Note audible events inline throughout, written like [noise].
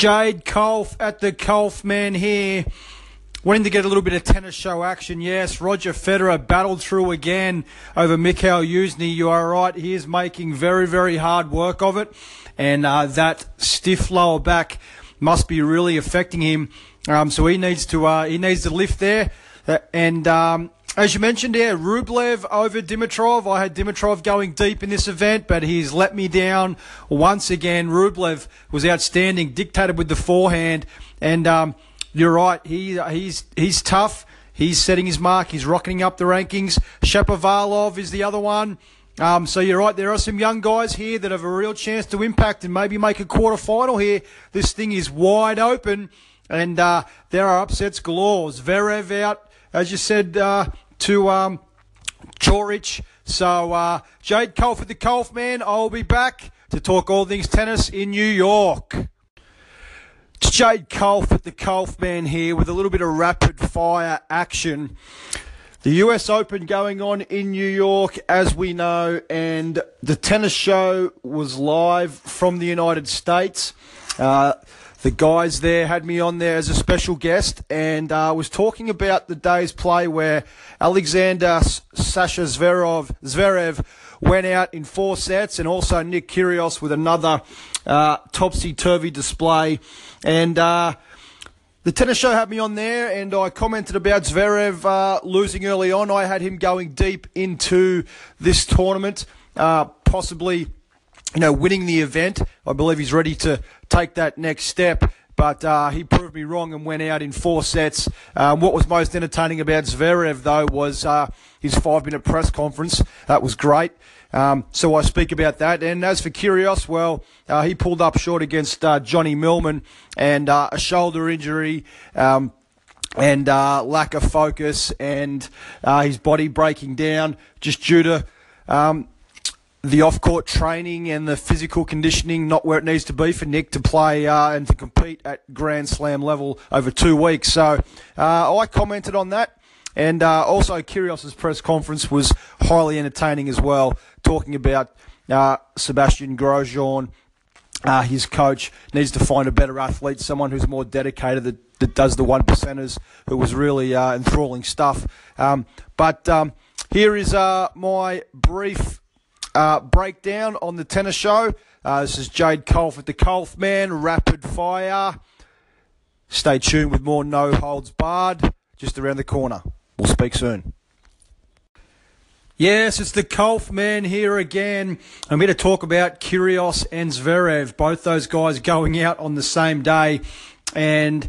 Jade Kolf at the Kolf man here. Wanting to get a little bit of tennis show action, yes. Roger Federer battled through again over Mikhail Youzhny. You are right. He is making very, very hard work of it. And uh, that stiff lower back must be really affecting him. Um, so he needs to uh, he needs to lift there. Uh, and um, as you mentioned, yeah, Rublev over Dimitrov. I had Dimitrov going deep in this event, but he's let me down once again. Rublev was outstanding, dictated with the forehand, and um, you're right. He he's he's tough. He's setting his mark. He's rocketing up the rankings. Shapovalov is the other one. Um, so you're right. There are some young guys here that have a real chance to impact and maybe make a quarter final here. This thing is wide open, and uh, there are upsets galore. Zverev out, as you said, uh, to um, Coric. So uh, Jade at the Kolf man. I'll be back to talk all things tennis in New York. It's Jade at the Kolf Man here with a little bit of rapid fire action. The US Open going on in New York, as we know, and the tennis show was live from the United States. Uh, the guys there had me on there as a special guest and uh, was talking about the day's play where Alexander Sasha Zverev, Zverev went out in four sets and also Nick Kyrgios with another uh, topsy-turvy display. And uh, the tennis show had me on there, and I commented about Zverev uh, losing early on. I had him going deep into this tournament, uh, possibly, you know, winning the event. I believe he's ready to take that next step. But uh, he proved me wrong and went out in four sets. Um, what was most entertaining about Zverev, though, was uh, his five-minute press conference. That was great. Um, so I speak about that. And as for Kyrgios, well, uh, he pulled up short against uh, Johnny Millman and uh, a shoulder injury. Um, and uh, lack of focus and his body breaking down just due to um, the off-court training and the physical conditioning not where it needs to be for Nick to play uh, and to compete at Grand Slam level over two weeks. So I commented on that. And uh, also, Kyrgios' press conference was highly entertaining as well, talking about uh, Sebastian Grosjean. Uh, his coach needs to find a better athlete, someone who's more dedicated, that, that does the one percenters, who was really uh, enthralling stuff. Um, but um, here is uh, my brief uh, breakdown on the tennis show. this is Jade Kolf at the Kolf Man, rapid fire. Stay tuned with more no holds barred just around the corner. We'll speak soon. Yes, it's the Kolf man here again. I'm here to talk about Kyrgios and Zverev, both those guys going out on the same day. And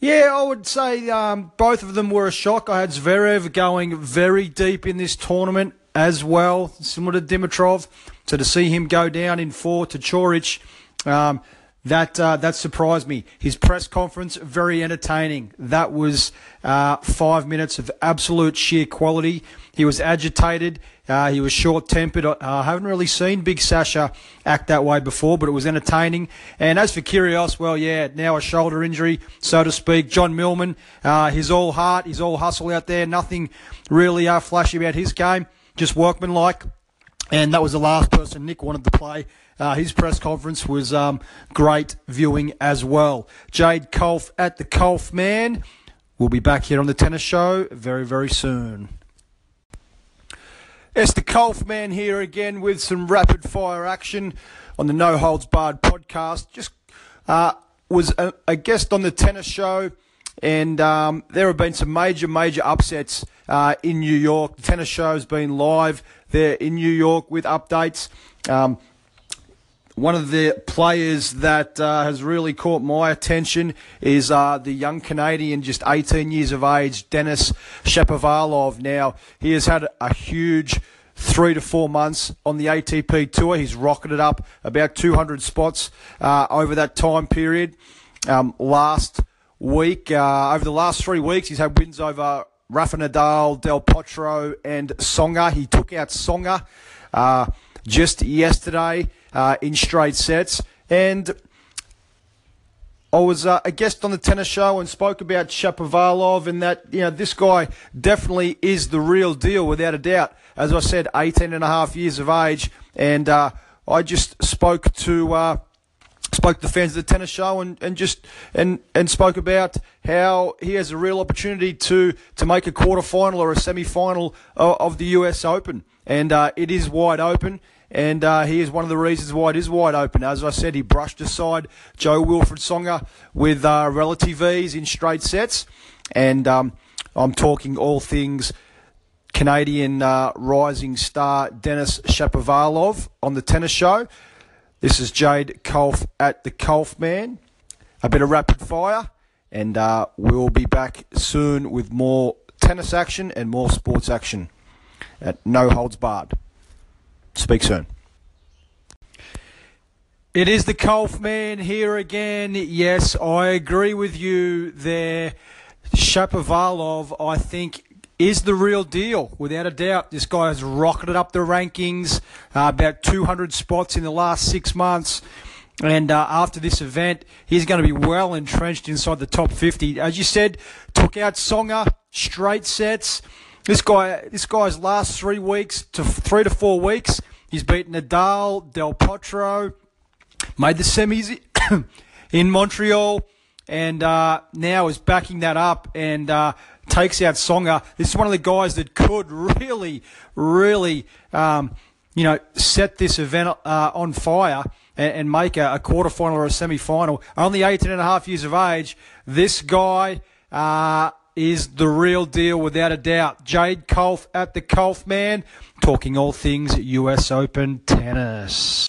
yeah, I would say um, both of them were a shock. I had Zverev going very deep in this tournament as well, similar to Dimitrov. So to see him go down in four to Coric, um, that uh, that surprised me. His press conference very entertaining. That was uh, five minutes of absolute sheer quality. He was agitated. Uh, he was short tempered. Uh, I haven't really seen Big Sasha act that way before, but it was entertaining. And as for Kyrgios, well, yeah, now a shoulder injury, so to speak. John Millman, uh, he's all heart, he's all hustle out there. Nothing really uh, flashy about his game, just workmanlike. And that was the last person Nick wanted to play. Uh, his press conference was um, great viewing as well. Jade Kolf at the Kolf Man. We'll be back here on the tennis show very, very soon. It's the Kolf Man here again with some rapid fire action on the No Holds Barred podcast. Just uh, was a, a, guest on the tennis show, and um, there have been some major, major upsets uh, in New York. The tennis show has been live there in New York with updates. Um, one of the players that uh, has really caught my attention is uh, the young Canadian, just 18 years of age, Denis Shapovalov. Now, he has had a huge three to four months on the ATP tour. He's rocketed up about 200 spots uh, over that time period. Um, last week, uh, over the last three weeks, he's had wins over Rafa Nadal, Del Potro, and Tsonga. He took out Tsonga uh, just yesterday uh, in straight sets. And I was uh, a guest on the tennis show and spoke about Shapovalov and that, you know, this guy definitely is the real deal without a doubt. As I said, 18 and a half years of age. And uh, I just spoke to. Uh, spoke to the fans of the tennis show and, and just and and spoke about how he has a real opportunity to to make a quarter final or a semi final of, of, the US Open, and uh, it is wide open. And uh, he is one of the reasons why it is wide open. As I said, he brushed aside Jo-Wilfried Tsonga with uh, relative ease in straight sets. And um, I'm talking all things Canadian uh, rising star Denis Shapovalov on the tennis show. This is Jade Kolff at the Kolff Man. A bit of rapid fire, and uh, we'll be back soon with more tennis action and more sports action at No Holds Barred. Speak soon. It is the Kolff Man here again. Yes, I agree with you there. Shapovalov, I think, is the real deal, without a doubt. This guy has rocketed up the rankings, uh, about 200 spots in the last six months. And uh, after this event, he's going to be well entrenched inside the top 50. As you said, took out Tsonga, straight sets. This guy, this guy's last three weeks to three to four weeks, he's beaten Nadal, Del Potro, made the semis [coughs] in Montreal, and uh, now is backing that up and uh, takes out Tsonga. This is one of the guys that could really, really, um, you know, set this event uh, on fire and, and make a, a quarterfinal or a semi-final. Only 18 and a half years of age. This guy uh, is the real deal without a doubt. Jade Kolff at the Kolff Man, talking all things US Open tennis.